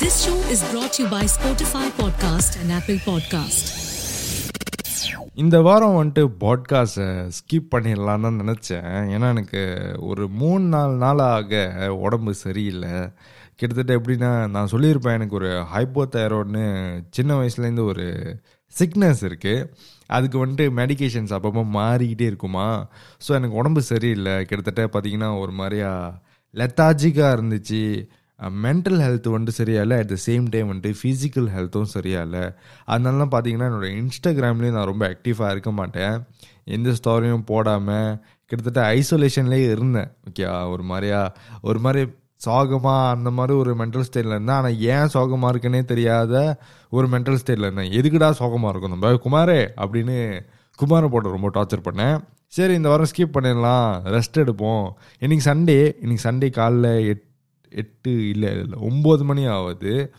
This show is brought to you by Spotify Podcast and Apple Podcast. இந்த வாரம் வந்துட்டு பாட்காஸ்ட்டை ஸ்கிப் பண்ணிடலான்னு தான் நினச்சேன். ஏன்னா எனக்கு ஒரு மூணு நாலு நாளாக உடம்பு சரியில்லை. கிட்டத்தட்ட எப்படின்னா நான் சொல்லியிருப்பேன் எனக்கு ஒரு ஹைப்போ தைராய்டுன்னு சின்ன வயசுலேருந்து ஒரு சிக்னஸ் இருக்குது அதுக்கு வந்துட்டு மெடிகேஷன்ஸ் அப்பப்போ மாறிக்கிட்டே இருக்குமா. ஸோ எனக்கு உடம்பு சரியில்லை. கிட்டத்தட்ட பார்த்தீங்கன்னா ஒரு மாதிரியா லெத்தாஜிக்காக இருந்துச்சு. மென்டல் ஹெல்த் வந்துட்டு சரியா இல்லை அட் த சேம் டைம் வந்துட்டு ஃபிசிக்கல் ஹெல்த்தும் சரியா இல்லை அதனால பார்த்தீங்கன்னா என்னோட இன்ஸ்டாகிராம்லேயும் நான் ரொம்ப ஆக்டிவாக இருக்க மாட்டேன். எந்த ஸ்டோரியும் போடாமல் கிட்டத்தட்ட ஐசோலேஷன்லேயே இருந்தேன். ஓகே ஒரு மாதிரியா ஒரு மாதிரி சோகமாக அந்த மாதிரி ஒரு மென்டல் ஸ்டேட்டில் இருந்தேன். ஆனால் ஏன் சோகமாக இருக்குன்னே தெரியாத ஒரு மென்டல் ஸ்டேட்டில் இருந்தேன். எதுக்குடா சோகமாக இருக்கும்? நம்ம குமாரே அப்படின்னு குமாரை போட்டு ரொம்ப டார்ச்சர் பண்ணேன். சரி இந்த வாரம் ஸ்கிப் பண்ணிடலாம். ரெஸ்ட் எடுப்போம். இன்னைக்கு சண்டே இன்றைக்கி சண்டே காலைல எட் எட்டு இல்லை இல்லை ஒம்பது மணி ஆகுது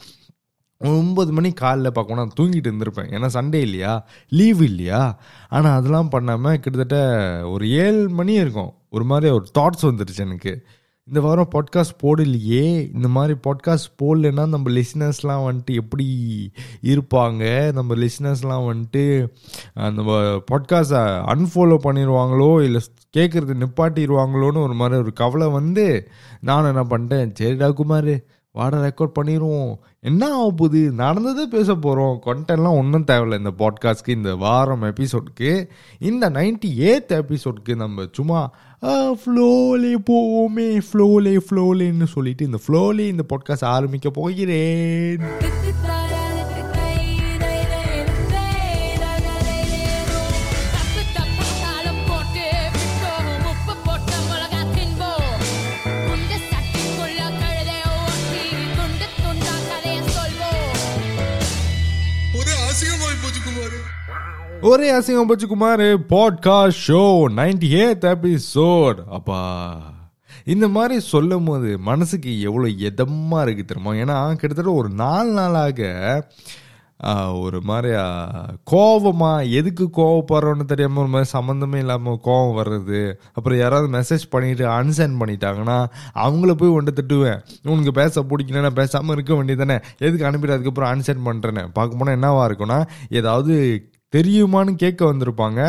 ஒம்பது மணி காலைல பார்க்கணும் நான் தூங்கிட்டு இருந்திருப்பேன். ஏன்னா சண்டே இல்லையா? லீவ் இல்லையா? ஆனால் அதெல்லாம் பண்ணாமல் கிட்டத்தட்ட ஒரு ஏழு மணி இருக்கும். ஒரு மாதிரி ஒரு தாட்ஸ் வந்துருச்சு எனக்கு. இந்த வாரம் பாட்காஸ்ட் போடலையே. இந்த மாதிரி பாட்காஸ்ட் போடலன்னா நம்ம லிஸ்னர்ஸ்லாம் வந்துட்டு எப்படி இருப்பாங்க? நம்ம லிஸ்னர்ஸ்லாம் வந்துட்டு நம்ம பாட்காஸ்ட்டை அன்ஃபாலோ பண்ணிடுவாங்களோ இல்லை கேட்குறது நிப்பாட்டிடுவாங்களோன்னு ஒரு மாதிரி ஒரு கவலை வந்து நான் என்ன பண்ணிட்டேன். சரிடா குமார் வாட ரெக்கார்ட் பண்ணிடுவோம் என்ன ஆக போகுது? நடந்ததே பேச போகிறோம் கண்டென்ட்லாம் ஒன்றும் தேவையில்லை. இந்த பாட்காஸ்ட்க்கு இந்த வாரம் எபிசோட்க்கு இந்த நைன்டி எய்த் எபிசோட்க்கு நம்ம சும்மா ஃப்ளோலே போவோமே ஃப்ளோலே ஃப்ளோலேன்னு சொல்லிட்டு இந்த ஃப்ளோலே இந்த பாட்காஸ்ட் ஆரம்பிக்க போகிறேன். ஒரே அசிங்கம் Pachu Kumar podcast show ninety eight episode அப்பா இந்த மாதிரி சொல்லும் போது மனசுக்கு எவ்வளோ எதமாக இருக்கு தெரியுமா? ஏன்னா கிட்டத்தட்ட ஒரு நாலு நாளாக ஒரு மாதிரி ஆ, கோவமா எதுக்கு கோவப்படுறோன்னு தெரியாம ஒரு மாதிரி சம்மந்தமே இல்லாமல் கோவம் வர்றது. அப்புறம் யாராவது மெசேஜ் பண்ணிட்டு அன்சென்ட் பண்ணிட்டாங்கன்னா அவங்கள போய் ஒன்று திட்டுவேன். உனக்கு பேச பிடிக்கலன்னா பேசாமல் இருக்க வேண்டியதானே எதுக்கு அனுப்பிட்டு அதுக்கப்புறம் அன்சென்ட் பண்ணுறேன்னு பார்க்க போனால் என்னவா இருக்கும்னா ஏதாவது தெரியுமான்னு கேட்க வந்திருப்பாங்க.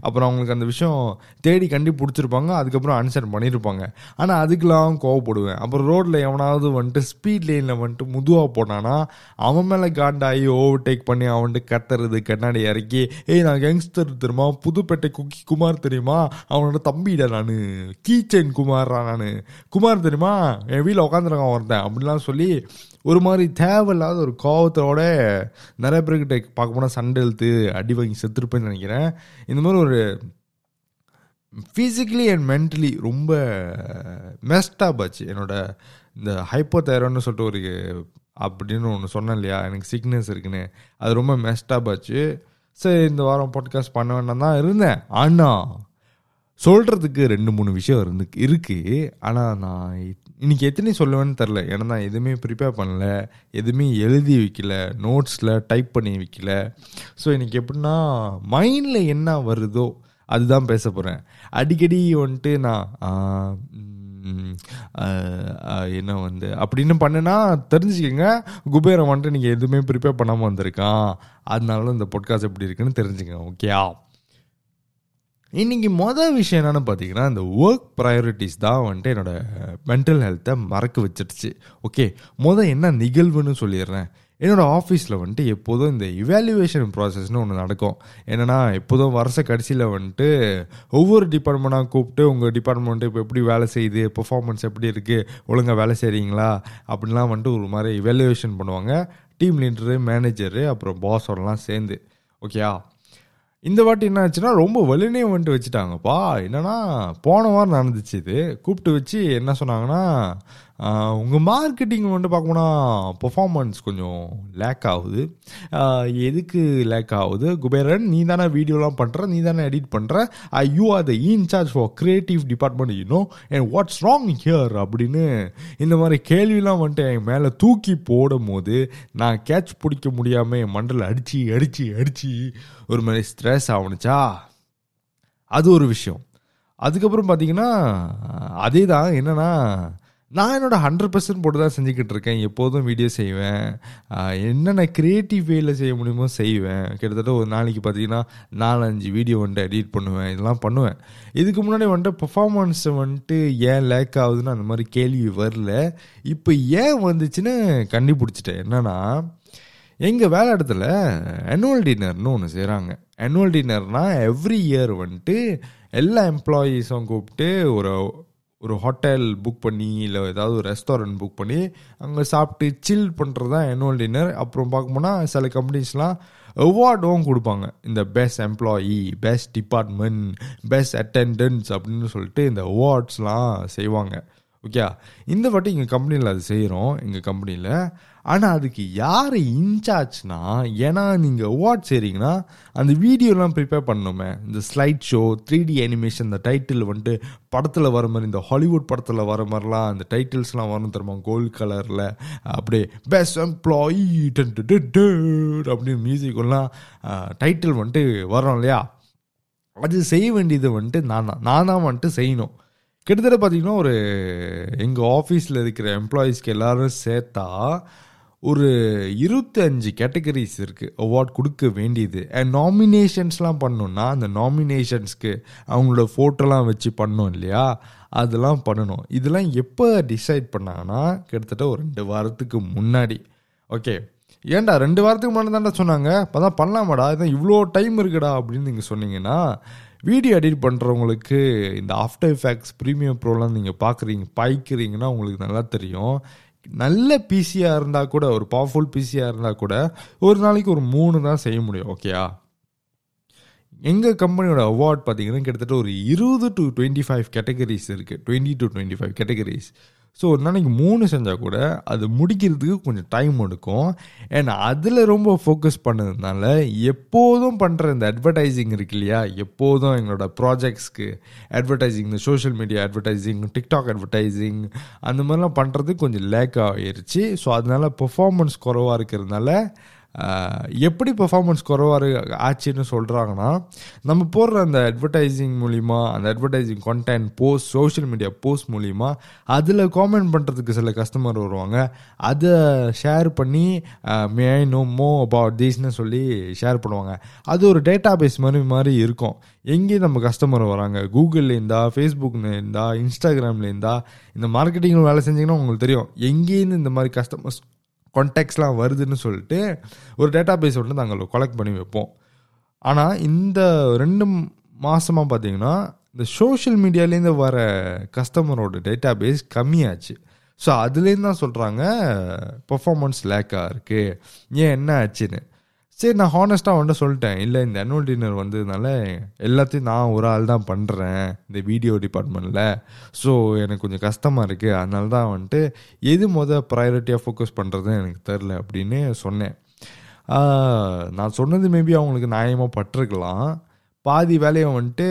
அப்புறம் அவங்களுக்கு அந்த விஷயம் தேடி கண்டி பிடிச்சிருப்பாங்க அதுக்கப்புறம் அன்சர் பண்ணியிருப்பாங்க ஆனால் அதுக்கெல்லாம் கோவப்படுவேன். அப்புறம் ரோட்டில் எவனாவது வந்துட்டு ஸ்பீட் லைனில் வந்துட்டு முதுவாக போனான்னா அவன் மேலே காண்டாகி ஓவர்டேக் பண்ணி அவன்ட்டு கத்துறது கண்ணாடி இறக்கி ஏய் நான் யங்ஸ்டர் தெரியுமா? புதுப்பேட்டை குக்கி குமார் தெரியுமா? அவனோட தம்பிடா நான். கீச்சன் குமார்ரா நான். குமார் தெரியுமா? என் வீட்டில் உட்காந்துருக்கான் ஒருத்தன். அப்படிலாம் சொல்லி ஒரு மாதிரி தேவையில்லாத ஒரு கோவத்தோட நிறைய பேர்கிட்ட பார்க்க போனால் சண்டை இழுத்து அடி வாங்கி செத்துருப்பேன்னு நினைக்கிறேன். இந்த மாதிரி ஒரு ஃபிசிக்கலி அண்ட் மென்டலி ரொம்ப மெஸ்டாப் ஆச்சு. என்னோட இந்த ஹைப்போ தைராய்டுன்னு சொல்லிட்டு ஒரு அப்படின்னு ஒன்று சொன்னேன் இல்லையா? எனக்கு சிக்னஸ் இருக்குன்னு. அது ரொம்ப மெஸ்டாப் ஆச்சு. சரி இந்த வாரம் பாட்காஸ்ட் பண்ண வேண்டாம் தான் இருந்தேன். ஆனால் சொல்கிறதுக்கு ரெண்டு மூணு விஷயம் இருந்து இருக்குது ஆனால் நான் இன்னைக்கு எத்தனை சொல்லுவேன்னு தெரில ஏன்னா நான் எதுவுமே ப்ரிப்பேர் பண்ணல. எதுவுமே எழுதி வைக்கல. நோட்ஸில் டைப் பண்ணி வைக்கல. ஸோ இன்னைக்கு எப்படின்னா மைண்டில் என்ன வருதோ அதுதான் பேச போகிறேன் அடிக்கடி வந்துட்டு நான் என்ன வந்து அப்படின்னு பண்ணுனா தெரிஞ்சுக்கங்க. குபேரம் வந்துட்டு நீங்கள் எதுவுமே ப்ரிப்பேர் பண்ணாமல் வந்திருக்கான். அதனால இந்த பொட்காஸ்ட் எப்படி இருக்குன்னு தெரிஞ்சுக்கங்க ஓகேயா இன்னைக்கு மொதல் விஷயம் என்னன்னு பார்த்தீங்கன்னா இந்த ஒர்க் ப்ரையாரிட்டிஸ் தான் வந்துட்டு என்னோட மென்டல் ஹெல்த்தை மறக்க வச்சிடுச்சு ஓகே மொதல் என்ன நிகழ்வுன்னு சொல்லிடுறேன். என்னோட ஆஃபீஸில் வந்துட்டு எப்போதும் இந்த இவாலுவேஷன் ப்ராசஸ்னு ஒன்று நடக்கும். என்னென்னா எப்போதும் வருஷ கடைசியில் வந்துட்டு ஒவ்வொரு டிபார்ட்மெண்ட்டாக கூப்பிட்டு உங்கள் டிபார்ட்மெண்ட்டு இப்போ எப்படி வேலை செய்யுது பெர்ஃபார்மன்ஸ் எப்படி இருக்குது ஒழுங்காக வேலை செய்கிறீங்களா அப்படின்லாம் வந்துட்டு ஒரு மாதிரி இவாலுவேஷன் பண்ணுவாங்க. டீம் லீடரு மேனேஜரு அப்புறம் பாஸோடலாம் சேர்ந்து. ஓகேயா இந்த வாட்டி என்ன ஆச்சுன்னா ரொம்ப வலினே வந்துட்டு வச்சுட்டாங்கப்பா. என்னன்னா போன வாரம் நடந்துச்சு இது. கூப்பிட்டு வச்சு என்ன சொன்னாங்கன்னா உங்கள் மார்க்கெட்டிங் வந்துட்டு பார்க்கணும்னா பர்ஃபார்மன்ஸ் கொஞ்சம் லேக் ஆகுது. எதுக்கு லேக் ஆகுது? குபேரன் நீ தானே வீடியோலாம் பண்ணுற நீ தானே எடிட் பண்ணுற you are the incharge for creative department you know and what's wrong here அப்படின்னு இந்த மாதிரி கேள்விலாம் வந்துட்டு என் மேலே தூக்கி போடும் போது நான் கேட்ச் பிடிக்க முடியாமல் என் மண்டலை அடித்து அடித்து அடித்து ஒரு மாதிரி ஸ்ட்ரெஸ் ஆகணுச்சா அது ஒரு விஷயம். அதுக்கப்புறம் பார்த்தீங்கன்னா அதே தான் என்னென்னா நான் என்னோட ஹண்ட்ரட் பர்சன்ட் போட்டு தான் செஞ்சுக்கிட்டு இருக்கேன் எப்போதும் வீடியோ செய்வேன். என்னென்ன க்ரியேட்டிவ் வேயில் செய்ய முடியுமோ செய்வேன். கிட்டத்தட்ட ஒரு நாளைக்கு பார்த்தீங்கன்னா நாலஞ்சு வீடியோ வந்துட்டு எடிட் பண்ணுவேன். இதெல்லாம் பண்ணுவேன். இதுக்கு முன்னாடி வந்துட்டு பெர்ஃபார்மன்ஸ் வந்துட்டு ஏன் லேக் ஆகுதுன்னு அந்த மாதிரி கேள்வி வரல. இப்போ ஏன் வந்துச்சுன்னு கண்டுபிடிச்சிட்டேன். என்னன்னா எங்கள் வேலை இடத்துல ஆனுவல் டின்னர்னு ஒன்று செய்கிறாங்க ஆனுவல் டின்னர்னால் எவ்ரி இயர் வந்துட்டு எல்லா எம்ப்ளாயீஸும் கூப்பிட்டு ஒரு ஒரு ஹோட்டல் புக் பண்ணி இல்லை ஏதாவது ஒரு ரெஸ்டாரண்ட் புக் பண்ணி அங்கே சாப்பிட்டு சில் பண்ணுறது தான் ஆனுவல் டின்னர் அப்புறம் பார்க்கும்போனா சில கம்பெனிஸ்லாம் அவார்டும் கொடுப்பாங்க. இந்த best employee best department best attendance அப்படின்னு சொல்லிட்டு இந்த அவார்ட்ஸ்லாம் செய்வாங்க. ஓகே இந்த வாட்டி எங்கள் கம்பெனியில் அது செய்கிறோம் எங்கள் கம்பெனியில் ஆனால் அதுக்கு யார் இன்சார்ஜ்னா ஏன்னா நீங்கள் அவார்ட் செய்கிறீங்கன்னா அந்த வீடியோலாம் ப்ரிப்பேர் பண்ணணுமே. இந்த slide show three D animation இந்த டைட்டில் வந்துட்டு படத்தில் வர மாதிரி இந்த ஹாலிவுட் படத்தில் வர மாதிரிலாம் அந்த டைட்டில்ஸ்லாம் வரணும் தெரியுமா? கோல்ட் கலரில் அப்படியே பெஸ்ட் எம்ப்ளாயி அப்படின்னு மியூசிக்கெல்லாம் டைட்டில் வந்துட்டு வரோம் இல்லையா? அது செய்ய வேண்டியது வந்துட்டு நான். தான் நான் தான் வந்துட்டு செய்யணும். கிட்டத்தட்ட பார்த்தீங்கன்னா ஒரு எங்கள் ஆஃபீஸில் இருக்கிற எம்ப்ளாயீஸ்க்கு எல்லாரும் சேர்த்தா ஒரு இருபத்தஞ்சு கேட்டகரிஸ் இருக்குது அவார்ட் கொடுக்க வேண்டியது. அண்ட் நாமினேஷன்ஸ்லாம் பண்ணோன்னா அந்த நாமினேஷன்ஸ்க்கு அவங்களோட ஃபோட்டோலாம் வச்சு பண்ணோம் இல்லையா? அதெல்லாம் பண்ணணும். இதெல்லாம் எப்போ டிசைட் பண்ணாங்கன்னா கிட்டத்தட்ட ஒரு ரெண்டு வாரத்துக்கு முன்னாடி. ஓகே ஏன்டா ரெண்டு வாரத்துக்கு முன்னாடி தான்டா சொன்னாங்க? அப்பதான் பண்ணலாமாடா? இதான் இவ்வளோ டைம் இருக்குடா அப்படின்னு நீங்கள் சொன்னீங்கன்னா வீடியோ எடிட் பண்ணுறவங்களுக்கு இந்த ஆஃப்டர் எஃபெக்ட்ஸ் ப்ரீமியம் ப்ரோலாம் நீங்கள் பார்க்குறீங்க பாய்க்கிறீங்கன்னா உங்களுக்கு நல்லா தெரியும். நல்ல பிசியாக இருந்தால் கூட ஒரு பவர்ஃபுல் பிசியாக இருந்தால் கூட ஒரு நாளைக்கு ஒரு மூணு தான் செய்ய முடியும் ஓகேயா எங்கள் கம்பெனியோட அவார்ட் பார்த்தீங்கன்னா கிட்டத்தட்ட ஒரு இருபது டு டுவெண்ட்டி ஃபைவ் கேட்டகரிஸ் இருக்குது twenty to twenty five categories so ஒரு நாளைக்கு மூணு செஞ்சால் கூட அது முடிக்கிறதுக்கு கொஞ்சம் டைம் எடுக்கும். ஏன்னா அதில் ரொம்ப ஃபோக்கஸ் பண்ணதுனால எப்போதும் பண்ணுற இந்த அட்வர்டைஸிங் இருக்கு இல்லையா? எப்போதும் எங்களோட ப்ராஜெக்ட்ஸ்க்கு அட்வர்டைஸிங் இந்த social media advertising TikTok advertising அந்த மாதிரிலாம் பண்ணுறதுக்கு கொஞ்சம் லேக் ஆகிருச்சு ஸோ அதனால் பெர்ஃபார்மன்ஸ் குறவாக இருக்கிறதுனால எப்படி பெர்ஃபார்மன்ஸ் குறவாக ஆச்சுன்னு சொல்கிறாங்கன்னா நம்ம போடுற அந்த அட்வர்டைஸிங் மூலிமா அந்த advertising content post social media post மூலிமா அதில் காமெண்ட் பண்ணுறதுக்கு சில கஸ்டமர் வருவாங்க. அதை ஷேர் பண்ணி மே ஐ நோ மோ அபவுட் திஸ்னு சொல்லி ஷேர் பண்ணுவாங்க. அது ஒரு டேட்டா பேஸ் மாதிரி மாதிரி இருக்கும். எங்கே நம்ம கஸ்டமர் வராங்க? கூகுளில் இருந்தா ஃபேஸ்புக்கில் இருந்தா இன்ஸ்டாகிராமில் இருந்தா இந்த மார்க்கெட்டிங்கில் வேலை செஞ்சீங்கன்னா உங்களுக்கு தெரியும். எங்கேருந்து இந்த மாதிரி கஸ்டமர்ஸ் கான்டாக்ட்ஸ்லாம் வருதுன்னு சொல்லிட்டு ஒரு டேட்டா பேஸ் வந்து நாங்கள் கலெக்ட் பண்ணி வைப்போம். ஆனால் இந்த ரெண்டு மாதமாக பார்த்தீங்கன்னா இந்த சோஷியல் மீடியாலேருந்து வர கஸ்டமரோட டேட்டா பேஸ் கம்மியாச்சு. ஸோ அதுலேருந்து தான் சொல்கிறாங்க பர்ஃபாமன்ஸ் லேக்காக இருக்குது ஏன் என்ன ஆச்சுன்னு? சரி நான் ஹானஸ்ட்டாக வந்துட்டு சொல்லிட்டேன். இல்லை இந்த அனுவல் டின்னர் வந்ததுனால எல்லாத்தையும் நான் ஒரு ஆள் தான் பண்ணுறேன் இந்த வீடியோ டிபார்ட்மெண்ட்டில் ஸோ எனக்கு கொஞ்சம் கஷ்டமாக இருக்குது அதனால தான் வந்துட்டு எது மொதல் ப்ரையாரிட்டியாக ஃபோக்கஸ் பண்ணுறதுன்னு எனக்கு தெரில அப்படின்னு சொன்னேன். நான் சொன்னது மேபி அவங்களுக்கு நியாயமாக பட்டிருக்கலாம். பாதி வேலையை வந்துட்டு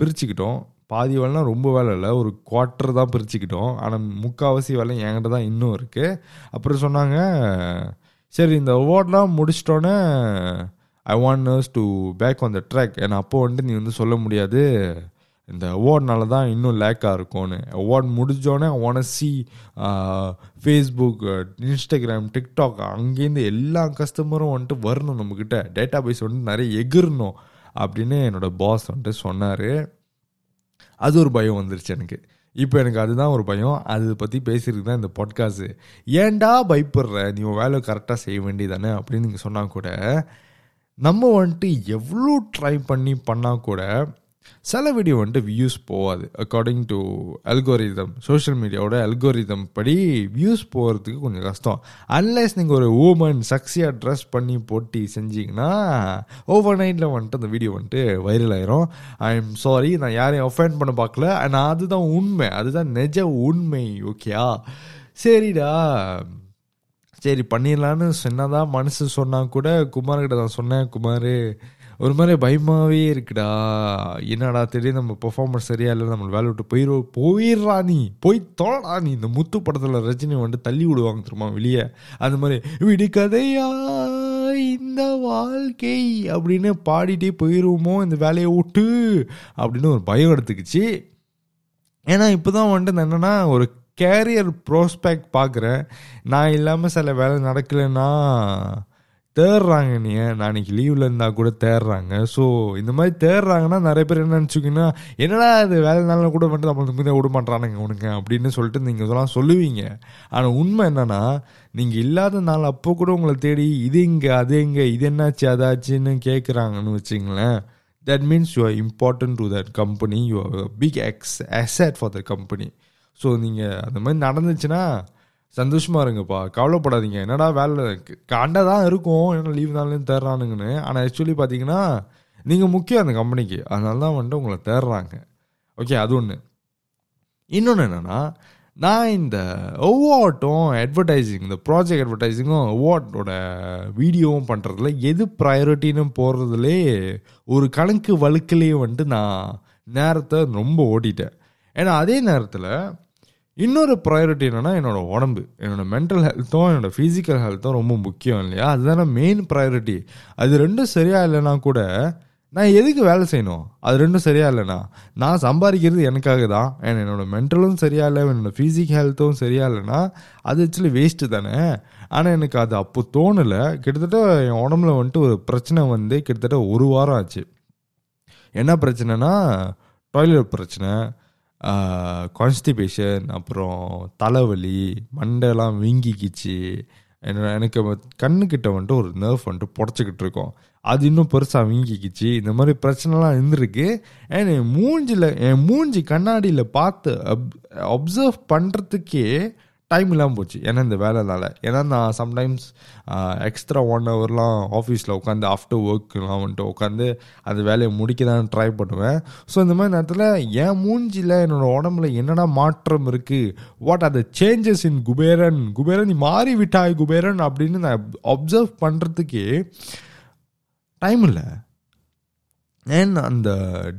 பிரிச்சுக்கிட்டோம். பாதி வேலைனா ரொம்ப வேலை இல்லை ஒரு குவார்ட்டர் தான் பிரிச்சுக்கிட்டோம். ஆனால் முக்கால்வாசி வேலை என்கிட்ட தான் இன்னும் இருக்குது அப்புறம் சொன்னாங்க சரி இந்த அவார்ட்லாம் முடிச்சிட்டோன்னே I want nurse to back on the track ஏன்னா அப்போ வந்துட்டு நீ வந்து சொல்ல முடியாது இந்த அவார்ட்னால தான் இன்னும் லேக்காக இருக்கும்னு. அவார்ட் முடிஞ்சோடனே once Facebook Instagram TikTok அங்கேருந்து எல்லா கஸ்டமரும் வந்துட்டு வரணும் நம்மக்கிட்ட டேட்டா பேஸ் வந்துட்டு நிறைய எகிரணும் அப்படின்னு என்னோட பாஸ் வந்துட்டு சொன்னார். அது ஒரு பயம் வந்துருச்சு எனக்கு. இப்போ எனக்கு அதுதான் ஒரு பயம். அதை பற்றி பேசியிருக்கு தான் இந்த பாட்காஸ்ட்டு ஏன்டா பயப்படுற? நீ உன் வேலை கரெக்டாக செய்ய வேண்டியதானே அப்படின்னு நீங்கள் சொன்னால் கூட நம்ம வந்துட்டு எவ்வளோ ட்ரை பண்ணி பண்ணால் கூட சில வீடியோ வந்துட்டு வியூஸ் போகாது. அக்கார்டிங் டு அல்கோரிதம் சோஷியல் மீடியாவோட அல்கோரிதம் படி வியூஸ் போகிறதுக்கு கொஞ்சம் கஷ்டம். அன்லெஸ் நீங்கள் ஒரு உமன் சக்ஸியாக ட்ரெஸ் பண்ணி போட்டி செஞ்சீங்கன்னா ஓவர் நைட்டில் வந்துட்டு அந்த வீடியோ வந்துட்டு வைரல் ஆயிரும். ஐ எம் சாரி நான் யாரையும் ஒஃபெண்ட் பண்ண பார்க்கல. ஆனால் அதுதான் உண்மை. அதுதான் நிஜ உண்மை ஓகேயா சரிடா. சரி பண்ணிடலான்னு சின்னதாக மனசு சொன்னால் கூட குமார்கிட்ட நான் சொன்னேன் குமார் ஒரு மாதிரி பயமாகவே இருக்குடா. என்னடா தெரியும் நம்ம பெர்ஃபார்மன்ஸ் சரியா இல்லை நம்ம வேலை விட்டு போயிரு போயிடுறா நீ. போய் தோடா நீ. இந்த முத்து படத்தில் ரஜினி வந்துட்டு தள்ளி விடுவாங்க திரும்ப வெளியே? அந்த மாதிரி விடு கதையா இந்த வாழ்க்கை அப்படின்னு பாடிட்டே போயிடுவோமோ இந்த வேலையை விட்டு அப்படின்னு ஒரு பயம் எடுத்துக்கிச்சு. ஏன்னா இப்போ தான் வந்துட்டு என்னென்னா ஒரு கேரியர் ப்ரோஸ்பெக்ட் பார்க்குறேன் நான் இல்லாமல் சில வேலை நடக்கலைன்னா தேடுறாங்க நீ நான் இன்னைக்கு லீவில் இருந்தால் கூட தேடுறாங்க ஸோ இந்த மாதிரி தேடுறாங்கன்னா நிறைய பேர் என்ன நினச்சிக்கிங்கன்னா என்னடா இது வேலை நாளில் கூட பண்ணுறது நம்மளுக்கு மீதே விட மாட்டானுங்க உனக்கு அப்படின்னு சொல்லிட்டு நீங்கள் இதெல்லாம் சொல்லுவீங்க. ஆனால் உண்மை என்னன்னா நீங்கள் இல்லாத நாள் அப்போ கூட உங்களை தேடி இது இங்கே அது எங்கே இது என்னாச்சு அதாச்சுன்னு கேட்குறாங்கன்னு வச்சிங்களேன். That means you are important to that company you are big ex asset for the company so நீங்கள் அந்த மாதிரி நடந்துச்சுன்னா சந்தோஷமாக இருங்கப்பா. கவலைப்படாதீங்க. என்னடா வேலை? காண்டா தான் இருக்கும். ஏன்னா லீவ் தானே தேடுறானுங்கன்னு. ஆனால் ஆக்சுவலி பார்த்தீங்கன்னா நீங்கள் முக்கியம் அந்த கம்பெனிக்கு அதனால தான் வந்துட்டு உங்களை தேடுறாங்க. ஓகே அது ஒன்று இன்னொன்று என்னென்னா நான் இந்த அவார்ட்டும் அட்வர்டைஸிங் இந்த ப்ராஜெக்ட் அட்வர்டைஸிங்கும் அவார்டோட வீடியோவும் பண்ணுறதுல எது ப்ரையாரிட்டின்னு போடுறதுலே ஒரு கணக்கு வழுக்கிலேயே வந்துட்டு நான் நேரத்தை ரொம்ப ஓட்டிட்டேன். ஏன்னா அதே நேரத்தில் இன்னொரு ப்ரையாரிட்டி என்னன்னா என்னோட உடம்பு. என்னோட மென்டல் ஹெல்த்தும் என்னோட ஃபிசிக்கல் ஹெல்த்தும் ரொம்ப முக்கியம் இல்லையா? அதுதானே மெயின் ப்ரையாரிட்டி அது ரெண்டும் சரியா இல்லைன்னா கூட நான் எதுக்கு வேலை செய்யணும்? அது ரெண்டும் சரியா இல்லைண்ணா நான் சம்பாதிக்கிறது எனக்காக தான். ஏன்னா என்னோட மென்டலும் சரியா இல்லை என்னோட ஃபிசிக் ஹெல்த்தும் சரியா இல்லைன்னா அது ஆக்சுவலி வேஸ்ட்டு தானே. ஆனால் எனக்கு அது அப்போ தோணலை. கிட்டத்தட்ட என் உடம்புல வந்துட்டு ஒரு பிரச்சனை வந்து கிட்டத்தட்ட ஒரு வாரம் ஆச்சு. என்ன பிரச்சனைனா டாய்லெட் பிரச்சனை கான்ஸ்டிபேஷன் அப்புறம் தலைவலி மண்டைலாம் வீங்கிக்கிச்சு. என்ன எனக்கு கண்ணுக்கிட்ட வந்துட்டு ஒரு நர்வ் வந்துட்டு புடச்சிக்கிட்டு இருக்கோம். அது இன்னும் பெருசாக வீங்கிக்கிச்சு. இந்த மாதிரி பிரச்சனைலாம் இருந்திருக்கு. அண்ட் என் மூஞ்சில் என் மூஞ்சி கண்ணாடியில் பார்த்து அப் அப்சர்வ் பண்ணுறதுக்கே டைம் இல்லாமல் போச்சு. ஏன்னா இந்த வேலைனால. ஏன்னா நான் சம்டைம்ஸ் எக்ஸ்ட்ரா ஒன் ஹவர்லாம் ஆஃபீஸில் உட்காந்து ஆஃப்டர் ஒர்க்லாம் வந்துட்டு உட்காந்து அந்த வேலையை முடிக்க தான் ட்ரை பண்ணுவேன். ஸோ இந்த மாதிரி நேரத்தில் என் மூஞ்சியில் என்னோடய உடம்புல என்னடா மாற்றம் இருக்குது what are the changes in Kuberan Kuberan நீ மாறி விட்டாய் குபேரன் அப்படின்னு நான் அப்சர்வ் பண்ணுறதுக்கே டைம் இல்லை. ஏன் அந்த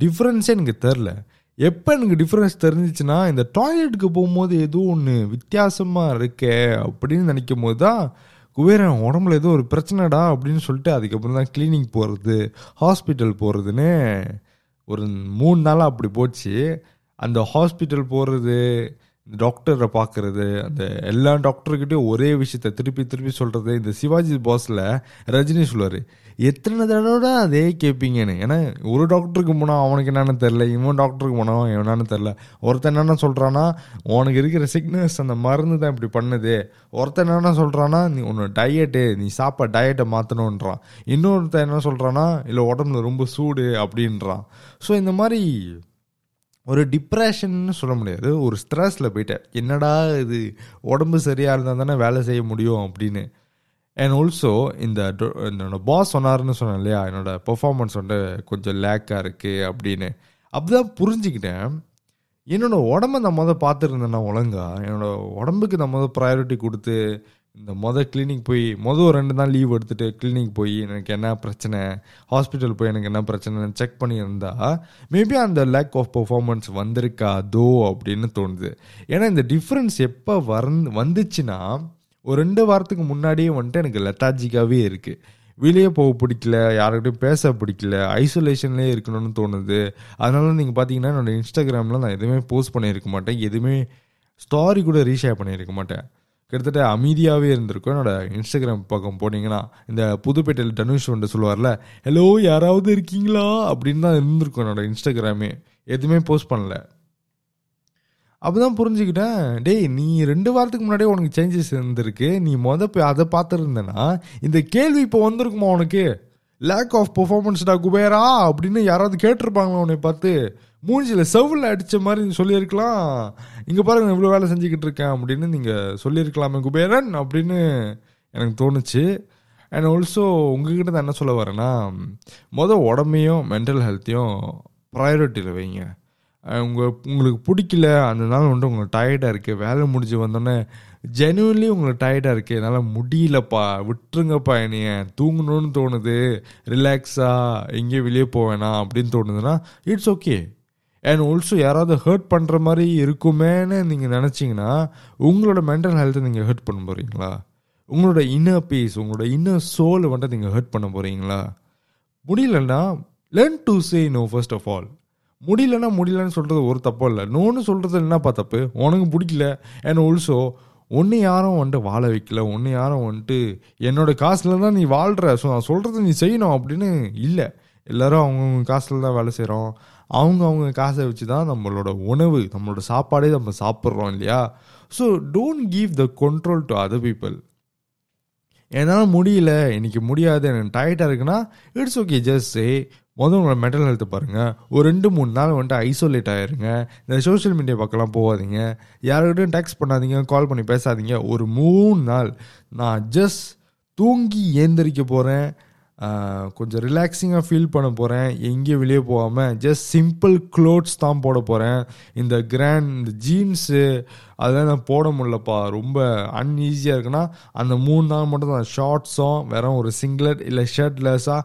டிஃப்ரென்ஸே எனக்கு தெரில எப்போ எனக்கு டிஃப்ரென்ஸ் தெரிஞ்சிச்சுன்னா இந்த டாய்லெட்டுக்கு போகும்போது ஏதோ ஒன்று வித்தியாசமாக இருக்கே அப்படின்னு நினைக்கும் போது தான் குபேரன் உடம்புல ஏதோ ஒரு பிரச்சனைடா அப்படின்னு சொல்லிட்டு அதுக்கப்புறம் தான் கிளினிக் போகிறது ஹாஸ்பிட்டல் போகிறதுன்னு ஒரு மூணு நாளாக அப்படி போச்சு. அந்த ஹாஸ்பிட்டல் போகிறது டாக்டரை பார்க்கறது அந்த எல்லா டாக்டர்கிட்டையும் ஒரே விஷயத்த திருப்பி திருப்பி சொல்கிறது இந்த சிவாஜி பாஸில் ரஜினி சொல்லுவார் எத்தனை தடவை அதே கேட்பீங்கன்னு ஏன்னா ஒரு டாக்டருக்கு போனால் அவனுக்கு என்னென்னு தெரில இவன் டாக்டருக்கு போனால் என்னன்னு தெரில ஒருத்தன் என்னென்ன சொல்கிறான்னா உனக்கு இருக்கிற சிக்னஸ் அந்த மருந்து தான் இப்படி பண்ணுது. ஒருத்தன் என்னென்ன சொல்கிறான்னா நீ உன்னோட டயட்டு நீ சாப்பாடு டயட்டை மாற்றணுன்றான் இன்னொருத்தன் என்ன சொல்கிறான்னா இல்லை உடம்புல ரொம்ப சூடு அப்படின்றான். ஸோ இந்த மாதிரி ஒரு டிப்ரெஷன்னு சொல்ல முடியாது. ஒரு ஸ்ட்ரெஸ்ஸில் போயிட்டேன். என்னடா இது? உடம்பு சரியாக இருந்தால் தானே வேலை செய்ய முடியும் அப்படின்னு. அண்ட் ஆல்சோ இந்த என்னோட பாஸ் சொன்னார்னு சொன்னேன் இல்லையா? என்னோட பெர்ஃபார்மன்ஸ் வந்து கொஞ்சம் லேக்காக இருக்குது அப்படின்னு. அப்படிதான் புரிஞ்சுக்கிட்டேன். என்னோட உடம்ப நான் மொதல் பார்த்துருந்தேன்னா ஒழுங்கா. என்னோட உடம்புக்கு நான் மொதல் ப்ரையாரிட்டி கொடுத்து இந்த மொதல் கிளினிக் போய் மொதல் ஒரு ரெண்டு நாள் லீவ் எடுத்துகிட்டு கிளினிக் போய் எனக்கு என்ன பிரச்சனை? ஹாஸ்பிட்டல் போய் எனக்கு என்ன பிரச்சனை செக் பண்ணியிருந்தா மேபி அந்த லேக் ஆஃப் பர்ஃபார்மன்ஸ் வந்திருக்காதோ அப்படின்னு தோணுது. ஏன்னா இந்த டிஃப்ரென்ஸ் எப்போ வந் வந்துச்சுன்னா ஒரு ரெண்டு வாரத்துக்கு முன்னாடியே வந்துட்டு எனக்கு லெத்தாஜிக்காகவே இருக்குது வெளியே போக பிடிக்கல யாருக்கிட்டையும் பேச பிடிக்கல ஐசோலேஷன்லேயே இருக்கணும்னு தோணுது. அதனால நீங்கள் பார்த்தீங்கன்னா என்னோட இன்ஸ்டாகிராமில் நான் எதுவுமே போஸ்ட் பண்ணியிருக்க மாட்டேன். எதுவுமே ஸ்டாரி கூட ரீஷேர் பண்ணியிருக்க மாட்டேன். கிட்டத்தட்ட அமைதியாகவே இருந்திருக்கும். என்னோட இன்ஸ்டாகிராம் பக்கம் போனீங்கன்னா இந்த புதுப்பேட்டையில் தனுஷ் வந்து சொல்லுவார்ல ஹலோ யாராவது இருக்கீங்களா? அப்படின்னு தான் இருந்திருக்கும் என்னோட இன்ஸ்டாகிராமே எதுவுமே போஸ்ட் பண்ணல. அப்போதான் புரிஞ்சுக்கிட்டேன் டேய் நீ ரெண்டு வாரத்துக்கு முன்னாடியே உனக்கு சேஞ்சஸ் இருந்திருக்கு. நீ மொதல் போய் அதை பார்த்துருந்தேன்னா இந்த கேள்வி இப்போ வந்திருக்குமா உனக்கு? லேக் ஆஃப் பெர்ஃபார்மன்ஸ்டா குபேரா? அப்படின்னு யாராவது கேட்டிருப்பாங்களா உன்னை பார்த்து. மூஞ்சியில் செவ்வில் அடித்த மாதிரி சொல்லியிருக்கலாம். இங்கே பாருங்க இவ்வளோ வேலை செஞ்சுக்கிட்டு இருக்கேன் அப்படின்னு நீங்கள் சொல்லியிருக்கலாமே குபேரன் அப்படின்னு எனக்கு தோணுச்சு. அண்ட் ஆல்சோ உங்ககிட்ட தான் என்ன சொல்ல வரேன்னா மொதல் உடம்பையும் மென்டல் ஹெல்த்தையும் ப்ரையாரிட்டியில் வைங்க. உங்கள் உங்களுக்கு பிடிக்கல அந்த நாள் வந்துட்டு உங்களுக்கு டயர்டாக இருக்குது வேலை முடிஞ்சு வந்தோடனே ஜென்யூன்லி உங்களுக்கு டயர்டாக இருக்குது என்னால் முடியலப்பா விட்டுருங்கப்பா என்னைய. தூங்கணும்னு தோணுது. ரிலாக்ஸாக எங்கேயும் வெளியே போவேணா அப்படின்னு தோணுதுன்னா இட்ஸ் ஓகே அண்ட் ஆல்சோ யாராவது ஹர்ட் பண்ணுற மாதிரி இருக்குமேன்னு நீங்கள் நினச்சிங்கன்னா உங்களோட மென்டல் ஹெல்த்தை நீங்கள் ஹர்ட் பண்ண போகிறீங்களா உங்களோட இன்னர் பீஸ் உங்களோட இன்னர் சோலை வந்துட்டு நீங்கள் ஹர்ட் பண்ண போகிறீங்களா முடியலன்னா learn to say no first of all முடியலன்னா முடியலன்னு சொல்கிறது ஒரு தப்பும் இல்லை. நோன்னு சொல்கிறது என்னப்பா தப்பு. உனக்கு பிடிக்கல. அண்ட் ஆல்சோ ஒன்று யாரும் வந்துட்டு வாழ வைக்கல. ஒன்று யாரும் வந்துட்டு என்னோடய காசில் தான் நீ வாழ்கிற ஸோ நான் சொல்கிறத நீ செய்யணும் அப்படின்னு இல்லை. எல்லோரும் அவங்கவுங்க காசுல தான் வேலை செய்கிறோம் அவங்க அவங்க காசை வச்சு தான் நம்மளோட உணவு நம்மளோட சாப்பாடே நம்ம சாப்பிட்றோம் இல்லையா? So don't give the control to other people என்னால் முடியல இன்னைக்கு முடியாது எனக்கு டயர்டாக இருக்குன்னா இட்ஸ் ஓகே ஜஸ்ட் சே முதல்ல உங்களோட மென்டல் ஹெல்த் பாருங்கள் ஒரு ரெண்டு மூணு நாள் வந்துட்டு ஐசோலேட் ஆயிருங்க. இந்த சோஷியல் மீடியா பக்கம்லாம் போகாதீங்க. யாருக்கிட்டையும் டெக்ஸ்ட் பண்ணாதீங்க கால் பண்ணி பேசாதீங்க. ஒரு மூணு நாள் நான் ஜஸ்ட் தூங்கி ஏந்திரிக்க போகிறேன் கொஞ்சம் ரிலாக்ஸிங்காக ஃபீல் பண்ண போகிறேன் எங்கேயும் வெளியே போகாமல் ஜஸ்ட் சிம்பிள் க்ளோத்ஸ் தான் போட போகிறேன் இந்த கிராண்ட் இந்த ஜீன்ஸு அதெல்லாம் நான் போட முடியலப்பா. ரொம்ப அன்ஈஸியாக இருக்குன்னா அந்த மூணு நாள் மட்டும் தான் ஷார்ட்ஸும் வெறும் ஒரு சிங்லட் இல்லை ஷர்ட்லெஸ்ஸாக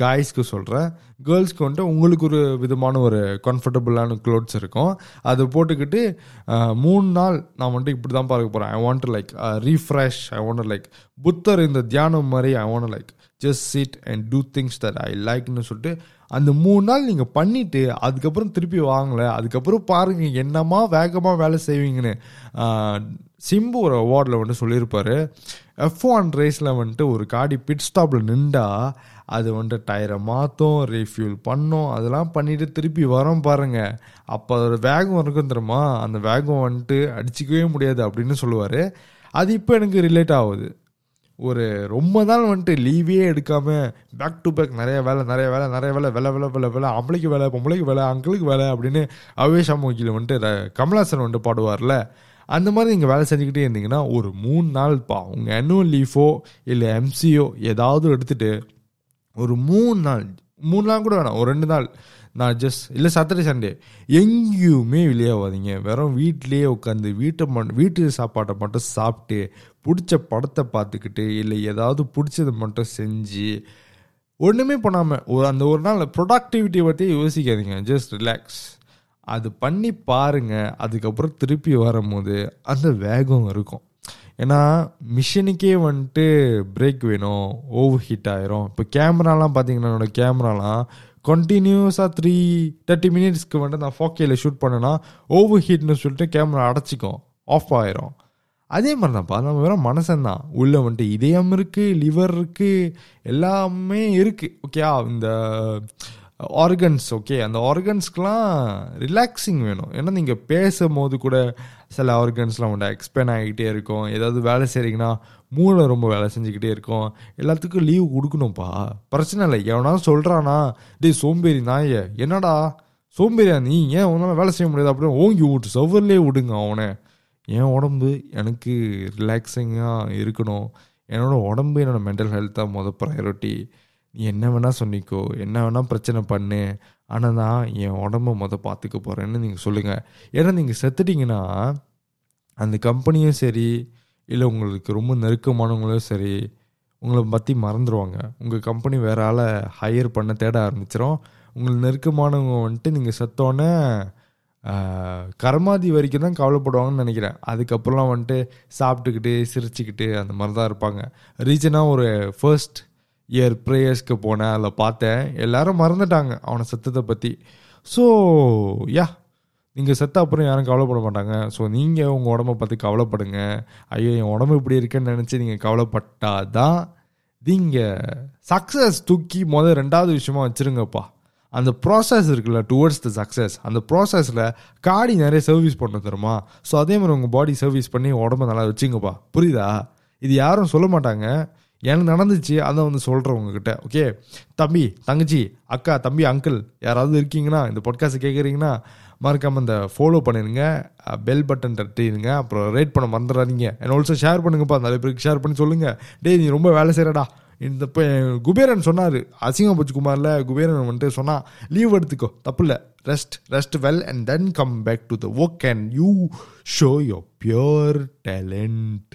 காய்ஸ்க்கு சொல்கிறேன் கேர்ள்ஸ்க்கு வந்துட்டு உங்களுக்கு ஒரு விதமான ஒரு கம்ஃபர்டபுளான க்ளோத்ஸ் இருக்கும். அதை போட்டுக்கிட்டு மூணு நாள் நான் வந்துட்டு இப்படி தான் பார்க்க போகிறேன் I want like refresh I want like Buddha இந்த தியானம் மாதிரி I want like just sit and do things that I லைக்னு சொல்லிட்டு அந்த மூணு நாள் நீங்கள் பண்ணிவிட்டு அதுக்கப்புறம் திருப்பி வாங்கலை அதுக்கப்புறம் பாருங்கள் என்னமா வேகமாக வேலை செய்வீங்கன்னு சிம்பு ஒரு அவார்டில் வந்துட்டு சொல்லியிருப்பாரு. எஃப் ஒன் ரேஸில் வந்துட்டு ஒரு காடி பிட் ஸ்டாப்பில் நின்றா அது வந்துட்டு டயரை மாற்றும் ரீஃபியூல் பண்ணும் அதெல்லாம் பண்ணிவிட்டு திருப்பி வரோம் பாருங்கள் அப்போ அதோட வேகம் இருக்கும் தெரியுமா? அந்த வேகம் வந்துட்டு அடிச்சிக்கவே முடியாது அப்படின்னு சொல்லுவார். அது இப்போ எனக்கு ரிலேட் ஆகுது. ஒரு ரொம்ப நாள் வந்துட்டு லீவே எடுக்காமல் பேக் டு பேக் நிறைய வேலை நிறைய வேலை நிறைய வேலை வேலை வேலை வேலை வேலை அம்பளைக்கு வேலை பொம்பளைக்கு வேலை அங்கிளுக்கு வேலை அப்படின்னு அவேஷா மோக்கியில் வந்துட்டு கமலாசன் வந்துட்டு பாடுவார்ல. அந்த மாதிரி நீங்கள் வேலை செஞ்சுக்கிட்டே இருந்தீங்கன்னா ஒரு மூணு நாள்ப்பா உங்கள் annual லீஃபோ இல்லை எம்சிஓ ஏதாவது எடுத்துட்டு ஒரு மூணு நாள் மூணு நாள் கூட வேணாம் ஒரு ரெண்டு நாள் நான் ஜஸ்ட் இல்லை சாட்டர்டே சண்டே எங்கேயுமே வெளியாகாதீங்க வெறும் வீட்டிலேயே உட்காந்து வீட்டை மண் வீட்டு சாப்பாட்டை மட்டும் சாப்பிட்டு பிடிச்ச படத்தை பார்த்துக்கிட்டு இல்லை ஏதாவது பிடிச்சதை மட்டும் செஞ்சு ஒன்றுமே பண்ணாமல் ஒரு அந்த ஒரு நாள் ப்ரொடக்டிவிட்டியை பற்றி யோசிக்காதீங்க. ஜஸ்ட் ரிலாக்ஸ் அது பண்ணி பாருங்க. அதுக்கப்புறம் திருப்பி வரும்போது அந்த வேகம் இருக்கும். ஏன்னா மிஷினுக்கே வந்துட்டு பிரேக் வேணும். ஓவர் ஹீட் ஆயிரும். இப்போ கேமராலாம் பார்த்தீங்கன்னா என்னோடய கேமராலாம் கண்டினியூஸாக த்ரீ தேர்ட்டி மினிட்ஸ்க்கு வந்துட்டு நான் ஃபோக்கேல ஷூட் பண்ணேன்னா ஓவர் ஹீட்னு சொல்லிட்டு கேமரா அடைச்சிக்கும். ஆஃப் ஆயிரும். அதே மாதிரி தான்ப்பா நம்ம வெறும் மனசன்தான் உள்ளே வந்துட்டு இதயம் இருக்குது லிவர் இருக்குது எல்லாமே இருக்குது ஓகே இந்த ஆர்கன்ஸ் ஓகே அந்த ஆர்கன்ஸ்க்கெலாம் ரிலாக்ஸிங் வேணும். ஏன்னா நீங்கள் பேசும் போது கூட சில ஆர்கன்ஸ்லாம் உண்டு? எக்ஸ்பேண்ட் ஆகிக்கிட்டே இருக்கும். ஏதாவது வேலை செய்கிறீங்கன்னா மூளை ரொம்ப வேலை செஞ்சுக்கிட்டே இருக்கும். எல்லாத்துக்கும் லீவ் கொடுக்கணும்ப்பா. பிரச்சனை இல்லை. எவனாலும் சொல்கிறானா டேய் சோம்பேறி நாய என்னடா? சோம்பேறியா நீ? ஏன் உன்னால் வேலை செய்ய முடியாது? அப்படின்னு ஓங்கி விட்டு சவர்லேயே விடுங்க அவனை. என் உடம்பு எனக்கு ரிலாக்ஸிங்காக இருக்கணும். என்னோடய உடம்பு என்னோடய மென்டல் ஹெல்த் தான் மொதல் ப்ரையாரிட்டி நீ என்ன வேணால் சொன்னிக்கோ என்ன வேணால் பிரச்சனை பண்ணு. ஆனால் நான் என் உடம்ப மொதல் பார்த்துக்க போகிறேன்னு நீங்கள் சொல்லுங்கள் ஏன்னா நீங்கள் செத்துட்டீங்கன்னா அந்த கம்பெனியும் சரி இல்லை உங்களுக்கு ரொம்ப நெருக்கமானவங்களும் சரி உங்களை பற்றி மறந்துடுவாங்க உங்கள் கம்பெனி வேற ஆளை ஹையர் பண்ண தேட ஆரம்பிச்சிடும் உங்களுக்கு நெருக்கமானவங்க வந்துட்டு நீங்கள் செத்தோன்னே கர்மாதி வரைக்கும் தான் கவலைப்படுவாங்கன்னு நினைக்கிறேன். அதுக்கப்புறம்லாம் வந்துட்டு சாப்பிட்டுக்கிட்டு சிரிச்சுக்கிட்டு அந்த மாதிரி தான் இருப்பாங்க. ரீசனாக ஒரு ஃபர்ஸ்ட் இயர் ப்ரேயர்ஸ்க்கு போனேன் அதில் பார்த்தேன். எல்லாரும் மறந்துட்டாங்க அவனை செத்ததை பற்றி ஸோ யா நீங்கள் செத்த அப்புறம் யாரும் கவலைப்பட மாட்டாங்க. ஸோ நீங்கள் உங்கள் உடம்ப பற்றி கவலைப்படுங்க. ஐயோ என் உடம்பு இப்படி இருக்குன்னு நினச்சி நீங்கள் கவலைப்பட்டால் தான் நீங்கள் சக்ஸஸ் தூக்கி முதல் ரெண்டாவது விஷயமா வச்சுருங்கப்பா. அந்த ப்ராசஸ் இருக்குல்ல டுவர்ட்ஸ் த சக்ஸஸ் அந்த ப்ராசஸில் காடி நிறைய சர்வீஸ் பண்ண தருமா ஸோ அதே மாதிரி உங்கள் பாடி சர்வீஸ் பண்ணி உடம்ப நல்லா வச்சுங்கப்பா. புரியுதா? இது யாரும் சொல்ல மாட்டாங்க. எனக்கு நடந்துச்சு அதை வந்து சொல்கிறேன் உங்ககிட்ட ஓகே தம்பி தங்கச்சி அக்கா தம்பி அங்கிள் யாராவது இருக்கீங்கன்னா இந்த பாட்காஸ்ட் கேட்குறீங்கன்னா மறக்காமல் இந்த ஃபாலோ பண்ணிடுங்க பெல் பட்டன் தட்டிடுங்க அப்புறம் ரேட் பண்ண மறந்துடாதீங்க. அண்ட் ஆல்சோ ஷேர் பண்ணுங்கப்பா. நிறைய பேருக்கு ஷேர் பண்ணி சொல்லுங்கள் டேய் நீ ரொம்ப வேலை செய்கிறடா இந்த இப்போ குபேரன் சொன்னார். அசிங்கம் பச்சுக்குமாரில் குபேரன் வந்துட்டு சொன்னால் லீவ் எடுத்துக்கோ. தப்பு இல்லை. Rest rest well and then come back to the work and you show your pure talent